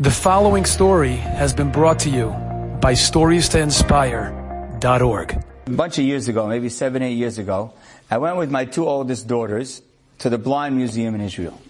The following story has been brought to you by StoriesToInspire.org. A bunch of years ago, maybe seven, eight years ago, I went with my two oldest daughters to the Blind Museum in Israel.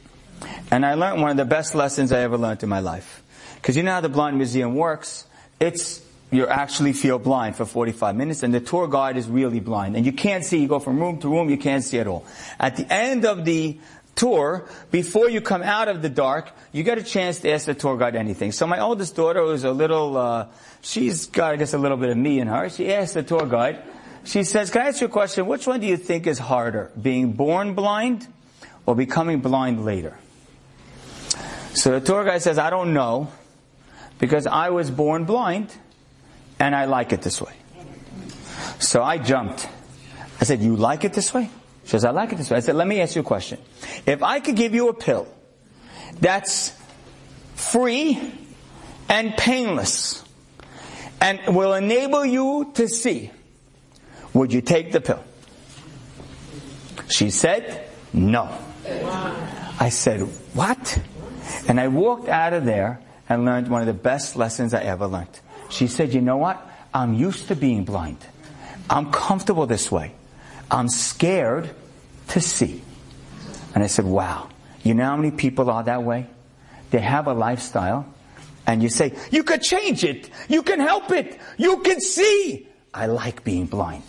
And I learned one of the best lessons I ever learned in my life. Because you know how the Blind Museum works? It's, you actually feel blind for 45 minutes and the tour guide is really blind. And you can't see, you go from room to room, you can't see at all. At the end of the tour, before you come out of the dark, you get a chance to ask the tour guide anything. So my oldest daughter was a little, uh, she's got, I guess, a little bit of me in her. She asked the tour guide, she says, can I ask you a question? Which one do you think is harder, being born blind or becoming blind later? So the tour guide says, I don't know, because I was born blind and I like it this way. So I jumped. I said, you like it this way? She says, I like it this way. I said, let me ask you a question. If I could give you a pill that's free and painless and will enable you to see, would you take the pill? She said, no. I said, what? And I walked out of there and learned one of the best lessons I ever learned. She said, you know what? I'm used to being blind. I'm comfortable this way. I'm scared to see. And I said, wow. You know how many people are that way? They have a lifestyle and you say, you could change it. You can help it. You can see. I like being blind.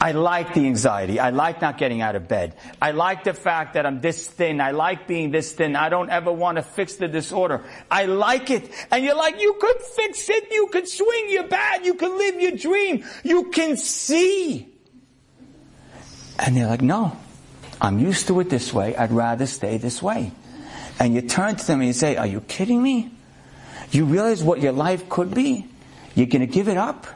I like the anxiety. I like not getting out of bed. I like the fact that I'm this thin. I like being this thin. I don't ever want to fix the disorder. I like it. And you're like, you could fix it. You could swing your bat. You could live your dream. You can see. And they're like, no, I'm used to it this way. I'd rather stay this way. And you turn to them and you say, are you kidding me? You realize what your life could be? You're going to give it up?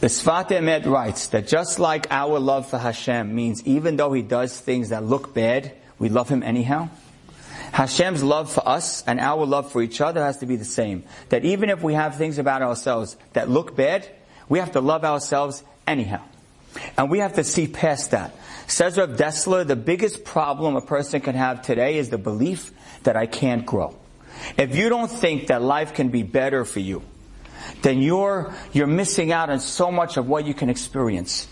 The Sfat Emet writes that just like our love for Hashem means even though He does things that look bad, we love Him anyhow. Hashem's love for us and our love for each other has to be the same. That even if we have things about ourselves that look bad, we have to love ourselves anyhow. And we have to see past that. Says Rav Dessler, the biggest problem a person can have today is the belief that I can't grow. If you don't think that life can be better for you, then you're, you're missing out on so much of what you can experience.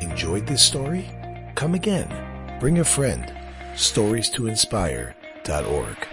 Enjoyed this story? Come again. Bring a friend. Stories to inspire.org.